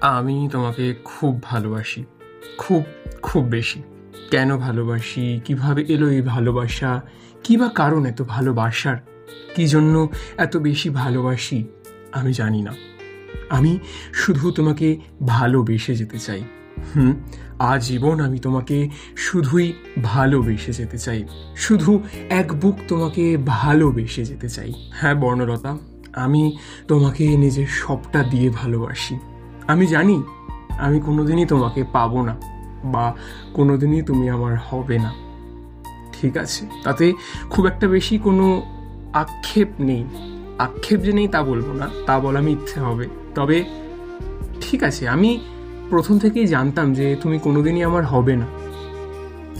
আমি তোমাকে খুব ভালোবাসি। খুব খুব বেশি। কেন ভালোবাসি? কীভাবে এলো এই ভালোবাসা? কী বা কারণ এত ভালোবাসার? কী জন্য এত বেশি ভালোবাসি? আমি জানি না। আমি শুধু তোমাকে ভালোবেসে যেতে চাই। হুম, আজীবন আমি তোমাকে শুধুই ভালোবেসে যেতে চাই। শুধু এক বুক তোমাকে ভালোবেসে যেতে চাই। হ্যাঁ বর্ণলতা, আমি তোমাকে নিজের সবটা দিয়ে ভালোবাসি। আমি জানি আমি কোনোদিনই তোমাকে পাবো না বা কোনোদিনই তুমি আমার হবে না। ঠিক আছে, তাতে খুব একটা বেশি কোনো আক্ষেপ নেই। আক্ষেপ যে নেই তা বলব না, তা বলা আমি ইচ্ছে হবে। তবে ঠিক আছে, আমি প্রথম থেকেই জানতাম যে তুমি কোনোদিনই আমার হবে না।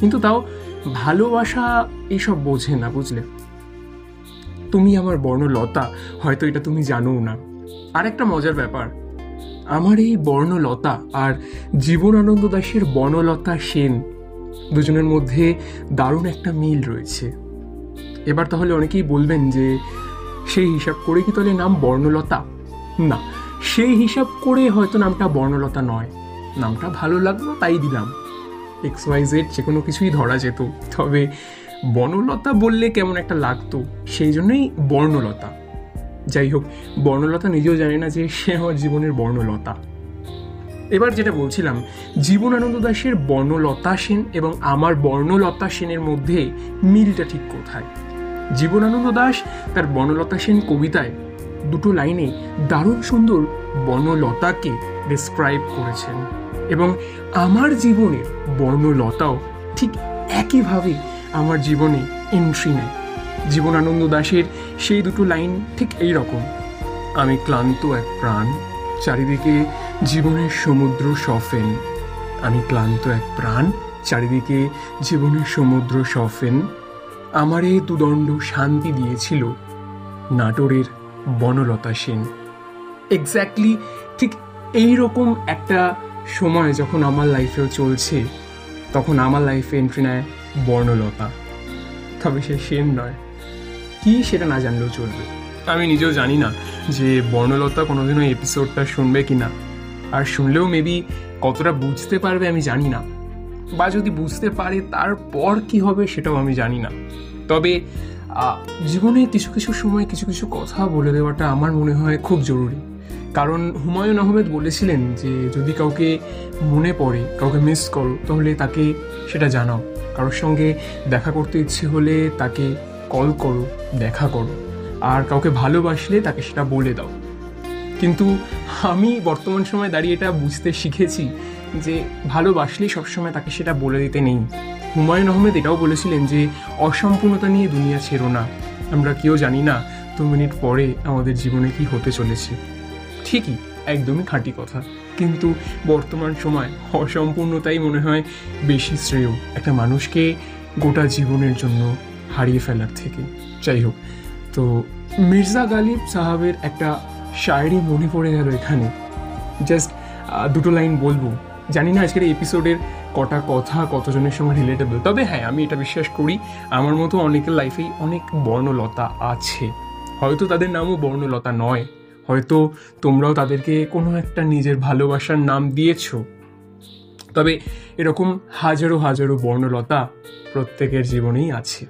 কিন্তু তাও ভালোবাসা এসব বোঝে না, বুঝলে? তুমি আমার বর্ণলতা, হয়তো এটা তুমি জানোও না। আর একটা মজার ব্যাপার আমার এই বর্ণলতা আর জীবনানন্দ দাসের বর্ণলতা সেন দুজনের মধ্যে দারুণ একটা মিল রয়েছে। এবার তাহলে অনেকেই বলবেন যে সেই হিসাব করে কি তাহলে নাম বর্ণলতা? না সেই হিসাব করে হয়তো নামটা বর্ণলতা নয়। নামটা ভালো লাগল, তাই দিলাম। এক্স ওয়াই জেড যে কোনো কিছুই ধরা যেত, তবে বর্ণলতা বললে কেমন একটা লাগতো, সেই জন্যই বর্ণলতা। যাই হোক, বর্ণলতা নিজেও জানে না যে সে আমার জীবনের বর্ণলতা। এবার যেটা বলছিলাম, জীবনানন্দ দাসের বর্ণলতা সেন এবং আমার বর্ণলতা সেনের মধ্যে মিলটা ঠিক কোথায়? জীবনানন্দ দাস তার বর্ণলতা সেন কবিতায় দুটো লাইনে দারুণ সুন্দর বর্ণলতাকে ডিসক্রাইব করেছেন এবং আমার জীবনের বর্ণলতাও ঠিক একইভাবে আমার জীবনে এন্ট্রি নেয়। জীবনানন্দ দাসের সেই দুটো লাইন ঠিক এই রকম। আমি ক্লান্ত এক প্রাণ, চারিদিকে জীবনের সমুদ্র সফেন। আমি ক্লান্ত এক প্রাণ, চারিদিকে জীবনের সমুদ্র সফেন। আমারে দুদণ্ড শান্তি দিয়েছিল নাটোরের বনলতা সেন। এক্স্যাক্টলি ঠিক এই রকম একটা সময় যখন আমার লাইফেও চলছে, তখন আমার লাইফে এন্ট্রি নেয় বর্ণলতা। তবে সে সেন নয়। কি সেটা না জানলেও চলবে। আমি নিজেও জানি না যে বর্ণলতা কোনোদিন ওই এপিসোডটা শুনবে কি না আর শুনলেও মেবি কতটা বুঝতে পারবে আমি জানি না। বা যদি বুঝতে পারে তারপর কি হবে সেটাও আমি জানি না। তবে জীবনে কিছু কিছু সময় কিছু কিছু কথা বলে দেওয়াটা আমার মনে হয় খুব জরুরি। কারণ হুমায়ুন আহমেদ বলেছিলেন যে, যদি কাউকে মনে পড়ে, কাউকে মিস করো, তাহলে তাকে সেটা জানাও। কারোর সঙ্গে দেখা করতে ইচ্ছে হলে তাকে কল করো, দেখা করো। আর কাউকে ভালোবাসলে তাকে সেটা বলে দাও। কিন্তু আমি বর্তমান সময় দাঁড়িয়ে এটা বুঝতে শিখেছি যে ভালোবাসলেই সবসময় তাকে সেটা বলে দিতে নেই। হুমায়ুন আহমেদ এটাও বলেছিলেন যে, অসম্পূর্ণতা নিয়ে দুনিয়া ছেড়ো না। আমরা কেউ জানি না দু মিনিট পরে আমাদের জীবনে কি হতে চলেছে। ঠিকই, একদমই খাঁটি কথা। কিন্তু বর্তমান সময় অসম্পূর্ণতাই মনে হয় বেশি শ্রেয় একটা মানুষকে গোটা জীবনের জন্য হারিয়ে ফেলার থেকে। যাই হোক, তো মির্জা গালিব সাহাবের একটা শায়রি মনে পড়ে গেল এখানে। জাস্ট দুটো লাইন বলব। জানি না আজকের এপিসোডের কটা কথা কতজনের সঙ্গে রিলেটেবল তবে হ্যাঁ আমি এটা বিশ্বাস করি, আমার মতো অনেকের লাইফেই অনেক বর্ণলতা আছে। হয়তো তাদের নামও বর্ণলতা নয়। হয়তো তোমরাও তাদেরকে কোনো একটা নিজের ভালোবাসার নাম দিয়েছ। তবে এরকম হাজারো হাজারো বর্ণলতা প্রত্যেকের জীবনেই আছে।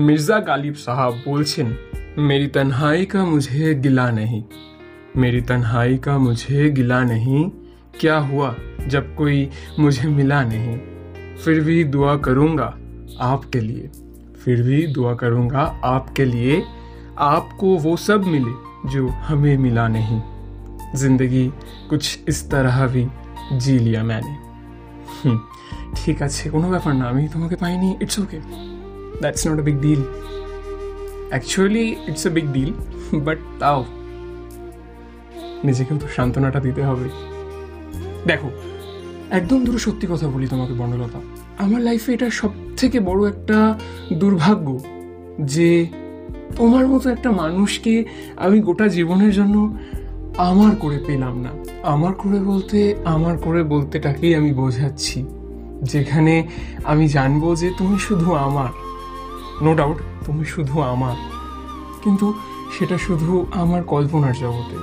মির্জা গালিব সাহাব বলছেন মেরি তনহাই কা মুঝে গিলা नहीं मेरी तन्हाई का मुझे गिला नहीं क्या हुआ जब कोई मुझे मिला नहीं फिर भी दुआ करूँगा आपके लिए फिर भी दुआ करूँगा आपके लिए आपको वो सब मिले जो हमें मिला नहीं जिंदगी कुछ इस तरह भी জি লিয়া ম্যানে হুম ঠিক আছে কোনো ব্যাপার না আমি তোমাকে পাইনি it's okay that's not a big deal actually it's a big deal but তাও নিজেকেও তো সান্ত্বনাটা দিতে হবে। দেখো, একদম দুটো সত্যি কথা বলি তোমাকে বর্ণলতা আমার লাইফে এটা সব থেকে বড় একটা দুর্ভাগ্য যে তোমার মতো একটা মানুষকে আমি গোটা জীবনের জন্য আমার করে পেলাম না। আমার করে বলতে, আমার করে বলতেটাকেই আমি বোঝাচ্ছি। যেখানে আমি জানব যে তুমি শুধু আমার। নো ডাউট তুমি শুধু আমার। কিন্তু সেটা শুধু আমার কল্পনার জগতে।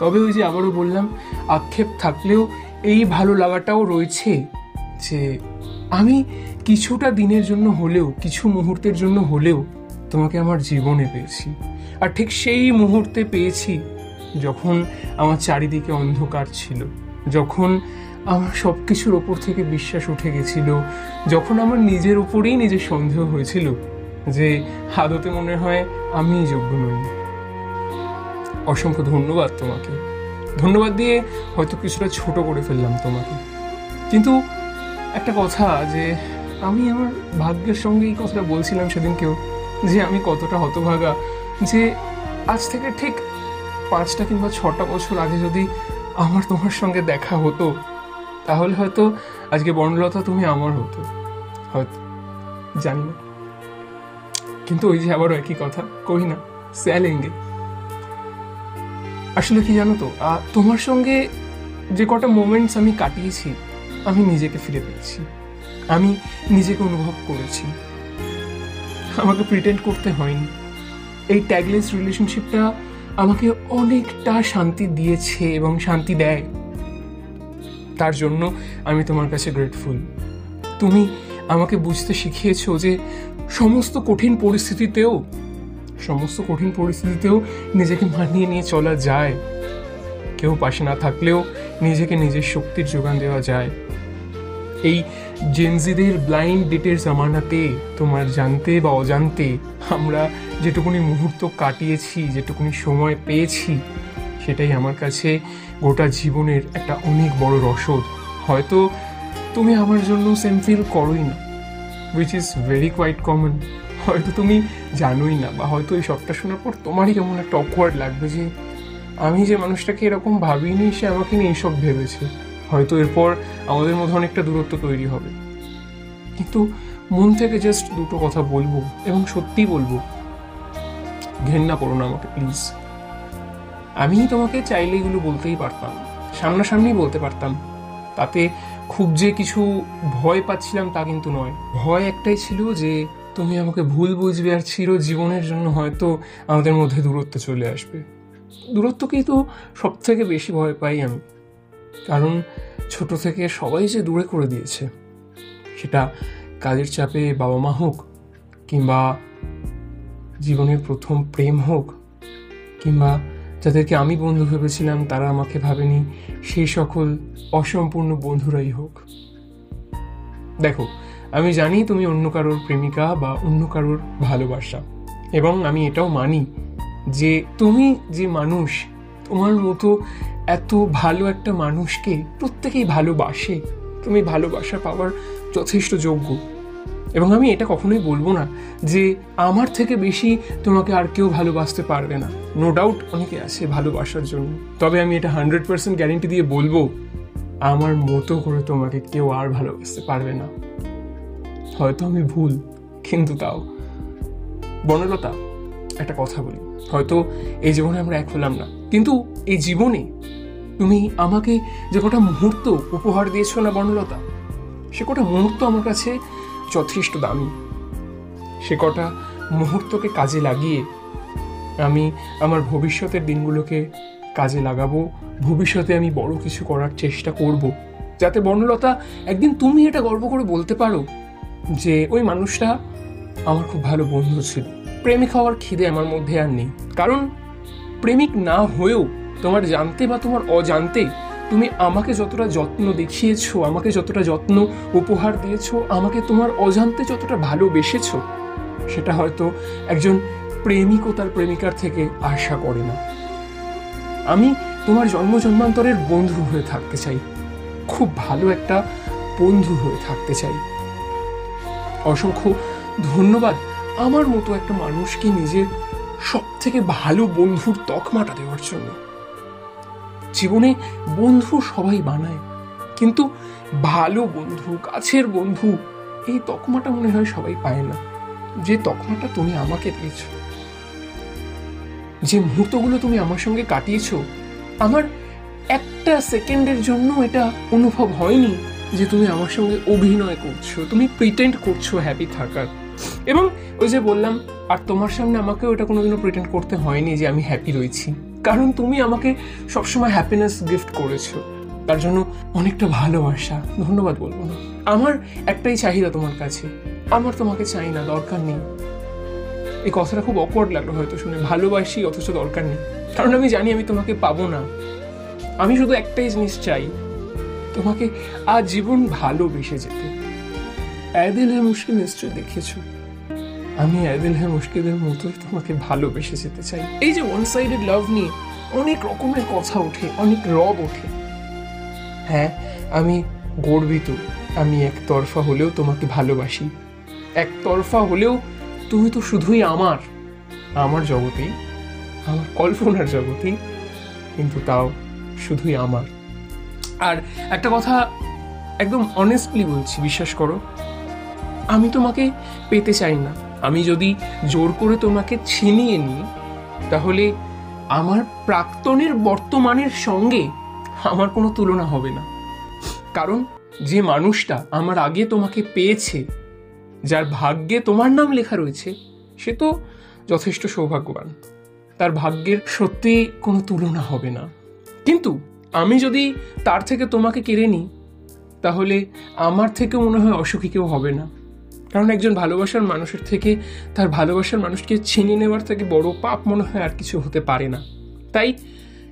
তবে ওই যে আবারও বললাম, আক্ষেপ থাকলেও এই ভালো লাগাটাও রয়েছে যে আমি কিছুটা দিনের জন্য হলেও, কিছু মুহূর্তের জন্য হলেও তোমাকে আমার জীবনে পেয়েছি। আর ঠিক সেই মুহূর্তে পেয়েছি যখন আমার চারিদিকে অন্ধকার ছিল, যখন আমার সব কিছুর ওপর থেকে বিশ্বাস উঠে গেছিল, যখন আমার নিজের উপরেই নিজের সন্দেহ হয়েছিল যে হাদতে মনে হয় আমি যোগ্য নই। অসংখ্য ধন্যবাদ তোমাকে। ধন্যবাদ দিয়ে হয়তো কিছুটা ছোট করে ফেললাম তোমাকে। কিন্তু একটা কথা যে আমি আমার ভাগ্যের সঙ্গে এই কথাটা বলছিলাম সেদিনকেও যে আমি কতটা হতভাগা যে আজ থেকে ঠিক পাঁচটা কিংবা ছটা বছর আগে যদি আমার তোমার সঙ্গে দেখা হতো তাহলে হয়তো আজকে বনলতা তুমি আমার হতো। হয়তো, জানি না। কিন্তু ওই যে আবারও একই কথা, কই না, স্যালেঙ্গে। আসলে কি জানো তো তোমার সঙ্গে যে কটা মোমেন্টস আমি কাটিয়েছি, আমি নিজেকে ফিরে পেয়েছি। আমি নিজেকে অনুভব করেছি। আমাকে প্রিটেন্ড করতে হয়নি। এই ট্যাগলেস রিলেশনশিপটা আমাকে অনেকটা শান্তি দিয়েছে এবং শান্তি দেয়। তার জন্য আমি তোমার কাছে গ্রেটফুল তুমি আমাকে বুঝতে শিখিয়েছো যে সমস্ত কঠিন পরিস্থিতিতেও, সমস্ত কঠিন পরিস্থিতিতেও নিজেকে মানিয়ে নিয়ে চলা যায়। কেউ পাশে না থাকলেও নিজেকে নিজের শক্তির যোগান দেওয়া যায়। এই জেনজিদের ব্লাইন্ড ডেটের জামানাতে তোমার জানতে বা অজান্তে আমরা যেটুকুনি মুহূর্ত কাটিয়েছি, যেটুকুনি সময় পেয়েছি সেটাই আমার কাছে গোটা জীবনের একটা অনেক বড় রসদ। হয়তো তুমি আমার জন্য সেম ফিল করোই না which is very quite common হয়তো তুমি জানোই না, বা হয়তো এই সবটা শোনার পর তোমারই কেমন একটা অকওয়ার্ড লাগবে যে, আমি যে মানুষটাকে এরকম ভাবিনি, সে আমাকে নিয়ে এইসব ভেবেছে। হয়তো এরপর আমাদের মধ্যে অনেকটা দূরত্ব তৈরি হবে। কিন্তু মন থেকে জাস্ট দুটো কথা বলব এবং সত্যি বলব, ঘেন্না করো না আমাকে প্লিজ আমি তোমাকে চাইলে এগুলো বলতেই পারতাম, সামনাসামনি বলতে পারতাম। তাতে খুব যে কিছু ভয় পাচ্ছিলাম তা কিন্তু নয়। ভয় একটাই ছিল যে, তুমি আমাকে ভুল বুঝবে আর চির জীবনের জন্য হয়তো আমাদের মধ্যে দূরত্ব চলে আসবে। দূরত্বকেই তো সব থেকে বেশি ভয় পাই আমি। কারণ ছোট থেকে সবাই যে দূরে করে দিয়েছে, সেটা কাজের চাপে বাবা মা হোক, কিংবা জীবনের প্রথম প্রেম হোক, কিংবা যাদেরকে আমি বন্ধু ভেবেছিলাম, তারা আমাকে ভাবেনি। সেই সকল অসম্পূর্ণ বন্ধুরাই হোক। দেখো, আমি জানি তুমি অন্য কারোর প্রেমিকা বা অন্য কারোর ভালোবাসা, এবং আমি এটাও মানি যে তুমি যে মানুষ, তোমার মতো এত ভালো একটা মানুষকে প্রত্যেকেই ভালোবাসে, তুমি ভালোবাসা পাওয়ার যথেষ্ট যোগ্য। এবং আমি এটা কখনোই বলব না যে আমার থেকে বেশি তোমাকে আর কেউ ভালোবাসতে পারবে না। নো ডাউট অনেকে আছে ভালোবাসার জন্য। তবে আমি এটা হান্ড্রেড পার্সেন্ট গ্যারেন্টি দিয়ে বলব, আমার মতো করে তোমাকে কেউ আর ভালোবাসতে পারবে না। হয়তো আমি ভুল, কিন্তু তাও। বনলতা, একটা কথা বলি। হয়তো এই জীবনে আমরা এক হলাম না, কিন্তু এই জীবনে তুমি আমাকে যে কটা মুহূর্ত উপহার দিয়েছ না বনলতা, সে কটা মুহূর্ত আমার কাছে যথেষ্ট দামি। সে কটা মুহূর্তকে কাজে লাগিয়ে আমি আমার ভবিষ্যতের দিনগুলোকে কাজে লাগাবো, ভবিষ্যতে আমি বড় কিছু করার চেষ্টা করব। যাতে বর্ণলতা একদিন তুমি এটা গর্ব করে বলতে পারো যে ওই মানুষটা আমার খুব ভালো বন্ধু ছিল। প্রেমিক হওয়ার খিদে আমার মধ্যে আর নেই। কারণ প্রেমিক না হয়েও তোমার জানতে বা তোমার অজান্তে তুমি আমাকে যতটা যত্ন দেখিয়েছো, আমাকে যতটা যত্ন উপহার দিয়েছ, আমাকে তোমার অজান্তে যতটা ভালোবেসেছো, সেটা হয়তো একজন প্রেমিক ও তার প্রেমিকার থেকে আশা করে না। আমি তোমার জন্ম জন্মান্তরের বন্ধু হয়ে থাকতে চাই, খুব ভালো একটা বন্ধু হয়ে থাকতে চাই। অসংখ্য ধন্যবাদ আমার মতো একটা মানুষকে নিজের সব থেকে ভালো বন্ধুর তকমাটা দেওয়ার জন্য। জীবনে বন্ধু সবাই বানায়। কিন্তু ভালো বন্ধু, কাছের বন্ধু, এই তকমাটা মনে হয় সবাই পায় না। যে তকমাটা তুমি আমাকে দিয়েছ, যে মুহূর্তগুলো তুমি আমার সঙ্গে কাটিয়েছ, আমার একটা সেকেন্ডের জন্য এটা অনুভব হয়নি যে তুমি আমার সঙ্গে অভিনয় করছ, তুমি প্রিটেন্ড করছ হ্যাপি থাকার। এবং ওই যে বললাম, আর তোমার সামনে আমাকেও এটা কোনোদিনও প্রিটেন্ড করতে হয়নি যে আমি হ্যাপি রয়েছি। কারণ তুমি আমাকে সবসময় হ্যাপিনেস গিফট করেছ। তার জন্য অনেকটা ভালোবাসা, ধন্যবাদ বলব না। আমার একটাই চাহিদা তোমার কাছে। আমার তোমাকে চাই না, দরকার নেই। এই কথাটা খুব অকওয়ার্ড লাগল হয়তো শুনে। ভালোবাসি অথচ দরকার নেই। কারণ আমি জানি আমি তোমাকে পাবো না। আমি শুধু একটাই জিনিস চাই, তোমাকে আজীবন ভালোবেসে যেতে। হে মুশকিল নিশ্চয় দেখেছ। আমি অ্যাদিল হে মুশকিলের মতোই তোমাকে ভালোবেসে যেতে চাই। এই যে ওয়ান সাইডেড লাভ নিয়ে অনেক রকমের কথা ওঠে, অনেক রব ওঠে। হ্যাঁ আমি গর্বিত, আমি একতরফা হলেও তোমাকে ভালোবাসি। একতরফা হলেও তুমি তো শুধুই আমার আমার জগতেই, আমার কল্পনার জগতেই, কিন্তু তাও শুধুই আমার। আর একটা কথা একদম অনেস্টলি বলছি, বিশ্বাস করো, আমি তোমাকে পেতে চাই না। আমি যদি জোর করে তোমাকে ছিনিয়ে নিই, তাহলে আমার প্রাক্তনের বর্তমানের সঙ্গে আমার কোনো তুলনা হবে না। কারণ যে মানুষটা আমার আগে তোমাকে পেয়েছে, যার ভাগ্যে তোমার নাম লেখা রয়েছে, সে তো যথেষ্ট সৌভাগ্যবান। তার ভাগ্যের সত্যি কোনো তুলনা হবে না। কিন্তু আমি যদি তার থেকে তোমাকে কেড়ে নিই, তাহলে আমার থেকে মনে হয় অসুখী কেউ হবে না। কারণ একজন ভালোবাসার মানুষের থেকে তার ভালোবাসার মানুষকে ছিনিয়ে নেওয়ার থেকে বড় পাপ মনে হয় আর কিছু হতে পারে না। তাই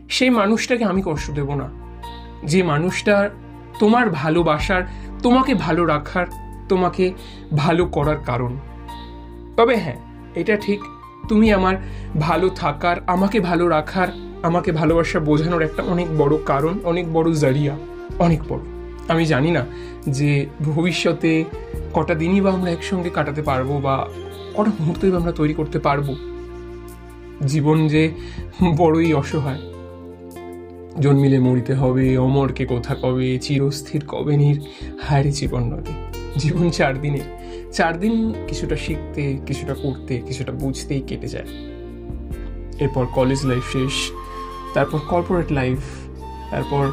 সেই মানুষটাকে আমি কষ্ট দেব না। যে মানুষটা তোমার ভালোবাসার, তোমাকে ভালো রাখার, তোমাকে ভালো করার কারণ। তবে হ্যাঁ এটা ঠিক, তুমি আমার ভালো থাকার, আমাকে ভালো রাখার, আমাকে ভালোবাসা বোঝানোর একটা অনেক বড় কারণ, অনেক বড় জারিয়া, অনেক বড়। আমি জানি না যে ভবিষ্যতে কটা দিনই বা আমরা একসঙ্গে কাটাতে পারব বা কটা মুহূর্তই বা আমরা তৈরি করতে পারব। জীবন যে বড়ই অসহায়। জন্মিলে মরিতে হবে, অমরকে কোথা কবে, চিরস্থির কবে নির হায়রে জীবন নদী। জীবন চার দিনে চার দিন কিছুটা শিখতে, কিছুটা করতে, কিছুটা বুঝতেই কেটে যায়। এরপর কলেজ লাইফ শেষ, তারপর কর্পোরেট লাইফ তারপর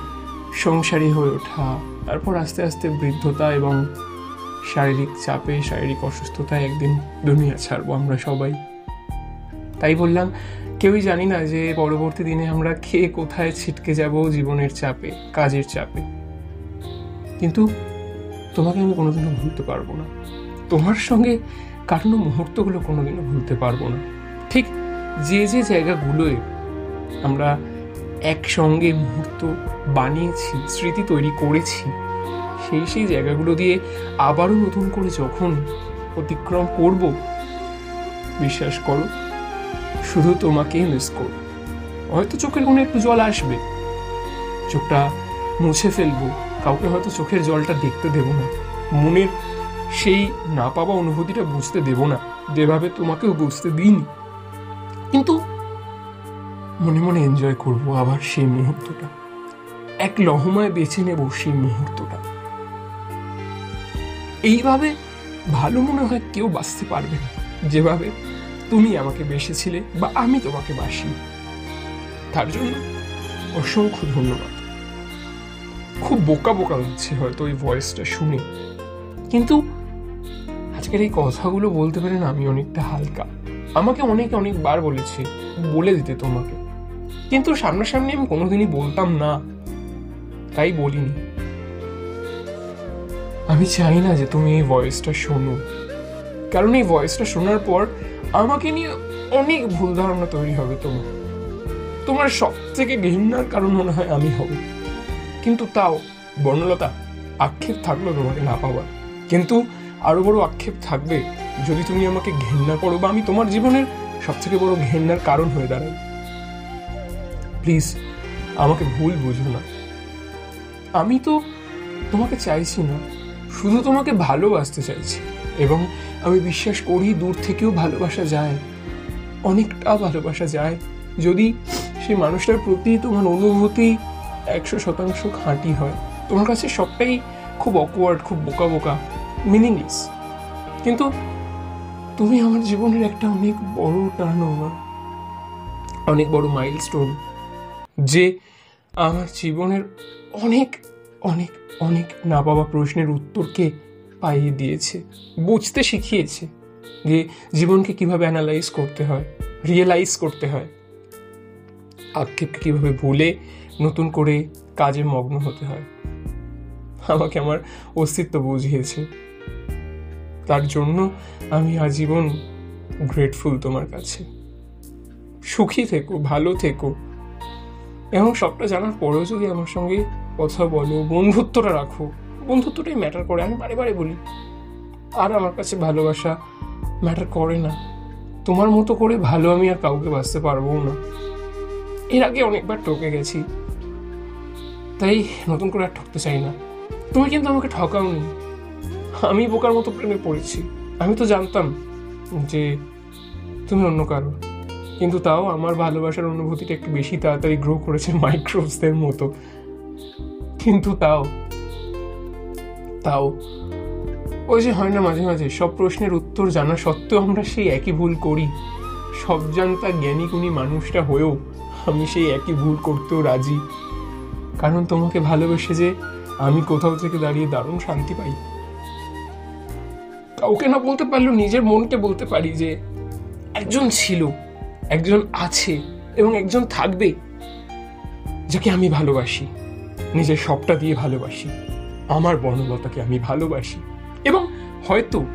সংসারী হয়ে ওঠা, তারপর আস্তে আস্তে বৃদ্ধতা এবং শারীরিক চাপে, শারীরিক অসুস্থতায় একদিন দুনিয়া ছাড়বো আমরা সবাই। তাই বললাম, কেউই জানি না যে পরবর্তী দিনে আমরা খেয়ে কোথায় ছিটকে যাব জীবনের চাপে, কাজের চাপে। কিন্তু তোমাকে আমি কোনোদিনও ভুলতে পারব না। তোমার সঙ্গে কাটানো মুহূর্তগুলো কোনোদিনও ভুলতে পারব না। ঠিক যে যে জায়গাগুলোয় আমরা একসঙ্গে মুহূর্ত বানিয়েছি, স্মৃতি তৈরি করেছি। সেই সেই জায়গাগুলো দিয়ে আবারও নতুন করে যখন অতিক্রম করব, বিশ্বাস করো, শুধু তোমাকেই মিস করব। হয়তো চোখের কোনো একটু জল আসবে, চোখটা মুছে ফেলব, কাউকে হয়তো চোখের জলটা দেখতে দেব না, মনের সেই না পাওয়া অনুভূতিটা বুঝতে দেব না, যেভাবে তোমাকেও বুঝতে দিইনি। কিন্তু মনে মনে এনজয় করব আবার সেই মুহূর্তটা। এক লহমায় বেছে নেব সেই মুহূর্তটা। এইভাবে ভালো মনে হয় কেউ বাঁচতে পারবে না। যেভাবে তুমি আমাকে বেসেছিলে বা আমি তোমাকে বাসি তার জন্য অসংখ্য ধন্যবাদ। খুব বোকা বোকা লাগছে হয়তো ওই ভয়েসটা শুনে। কিন্তু আজকের এই কথাগুলো বলতে পারে না আমি অনেকটা হালকা। আমাকে অনেকে অনেকবার বলেছে, বলে দিতে তোমাকে। কিন্তু সামনাসামনি আমি কোনোদিনই বলতাম না। তাই বলিনি। আমি চাই না যে তুমি এই ভয়েসটা শোনো। কারণ এই ভয়েসটা শোনার পর আমাকে নিয়ে অনেক ভুল ধারণা তৈরি হবে তোমার। তোমার সব থেকে ঘৃণার কারণ মনে হয় আমি হব। কিন্তু তাও, বর্ণলতা, আক্ষেপ থাকল তোমাকে না পাওয়ার। কিন্তু আরও বড় আক্ষেপ থাকবে যদি তুমি আমাকে ঘেন্না করো বা আমি তোমার জীবনের সব থেকে বড় ঘেন্নার কারণ হয়ে দাঁড়াই। প্লিজ, আমাকে ভুল বুঝো না। আমি তো তোমাকে চাইছি না, শুধু তোমাকে ভালোবাসতে চাইছি এবং আমি বিশ্বাস করি দূর থেকেও ভালোবাসা যায়, অনেকটা ভালোবাসা যায়। যদি সেই মানুষটার প্রতি তোমার অনুভূতি একশো শতাংশ খাঁটি হয়, তোমার কাছে সবটাই খুব অকওয়ার্ড খুব বোকা বোকা মিনিংলেস কিন্তু তুমি আমার জীবনের একটা অনেক বড় টার্ন ওভার অনেক বড় মাইলস্টোন যে আমার জীবনের অনেক অনেক অনেক না পাওয়া প্রশ্নের উত্তরকে পাইয়ে দিয়েছে, বুঝতে শিখিয়েছে যে জীবনকে কীভাবে অ্যানালাইজ করতে হয় রিয়েলাইজ করতে হয়। আক্ষেপকে কীভাবে ভুলে নতুন করে কাজে মগ্ন হতে হয়। আমাকে আমার অস্তিত্ব বুঝিয়েছে। তার জন্য আমি আজীবন গ্রেটফুল তোমার কাছে। সুখী থেকো, ভালো থেকো। এবং সবটা জানার পরেও যদি আমার সঙ্গে কথা বলো, বন্ধুত্বটা রাখো, বন্ধুত্বটাই ম্যাটার করে। আমি বারে বারে বলি, আর আমার কাছে ভালোবাসা ম্যাটার করে না। তোমার মতো করে ভালো আমি আর কাউকে বাঁচতে পারব না। এর আগে অনেকবার টকে গেছি, তাই নতুন করে আর ঠকতে চাই না। তুমি কিন্তু আমাকে ঠকাওনি। আমি বোকার মতো প্রেমে পড়েছি। আমি তো জানতাম যে তুমি অন্য কারও। কিন্তু তাও আমার ভালোবাসার অনুভূতিটা একটু বেশি তাড়াতাড়ি গ্রো করেছে মাইক্রোবসদের মতো। কিন্তু তাও তাও। ওই যে হয় না মাঝে মাঝে, সব প্রশ্নের উত্তর জানা সত্ত্বেও আমরা সেই একই ভুল করি। সব জানতা জ্ঞানী গুণী মানুষটা হয়েও আমি সেই একই ভুল করতেও রাজি। কারণ তোমাকে ভালোবেসে যে আমি কোথাও থেকে দাঁড়িয়ে দারুণ শান্তি পাই। কাউকে না বলতে পারলেও নিজের মনকে বলতে পারি যে, একজন ছিল। একজন আছে এবং একজন থাকবে যাকে আমি ভালোবাসি, নিজের সবটা দিয়ে ভালোবাসি, আমার বর্ণলতাকে আমি ভালোবাসি। এবং হয়তো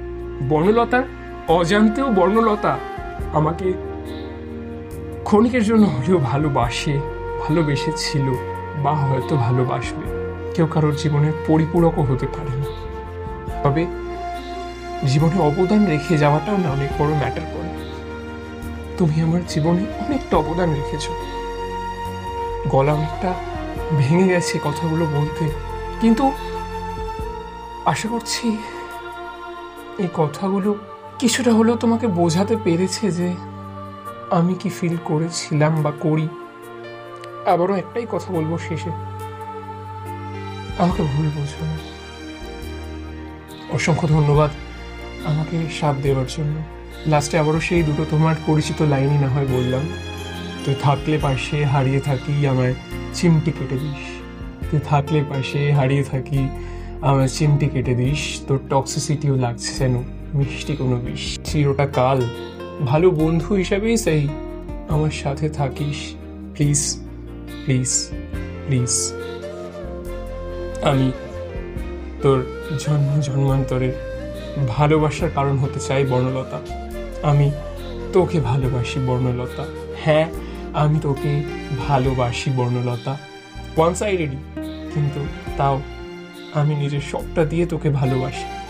বর্ণলতার অজান্তেও বর্ণলতা আমাকে ক্ষণিকের জন্য হলেও ভালোবাসে, ভালোবেসেছিল বা হয়তো ভালোবাসবে। কেউ কারোর জীবনের পরিপূরকও হতে পারে না। তবে জীবনে অবদান রেখে যাওয়াটাও না অনেক বড় ম্যাটার করে। তুমি আমার জীবনে অনেকটা অবদান রেখেছ। গলা অনেকটা ভেঙে গেছে কথাগুলো বলতে। কিন্তু আশা করছি এই কথাগুলো কিছুটা হলেও তোমাকে বোঝাতে পেরেছে যে আমি কি ফিল করেছিলাম বা করি। আবারও একটাই কথা বলব শেষে। আমাকে ভুল বোঝো অসংখ্য ধন্যবাদ আমাকে সাথ দেওয়ার জন্য। লাস্টে আবারও সেই দুটো তোমার পরিচিত লাইনই না হয় বললাম। তুই থাকলে পাশে হারিয়ে থাকি আমায় চিমটি কেটে দিস। তুই থাকলে পাশে হারিয়ে থাকি আমার চিমটি কেটে দিস। তোর টক্সিসিটিও লাগছে যেন, মিষ্টি কোনো বিষ। চিরটা কাল, ভালো বন্ধু হিসাবেই সেই, আমার সাথে থাকিস। প্লিজ প্লিজ প্লিজ আমি তোর জন্ম জন্মান্তরের ভালোবাসার কারণ হতে চাই বর্ণলতা আমি তোকে ভালোবাসি, বর্ণলতা। হ্যাঁ আমি তোকে ভালোবাসি, বর্ণলতা। ওয়ান সাইডেডই কিন্তু তাও আমি নিজের সবটা দিয়ে তোকে ভালোবাসি।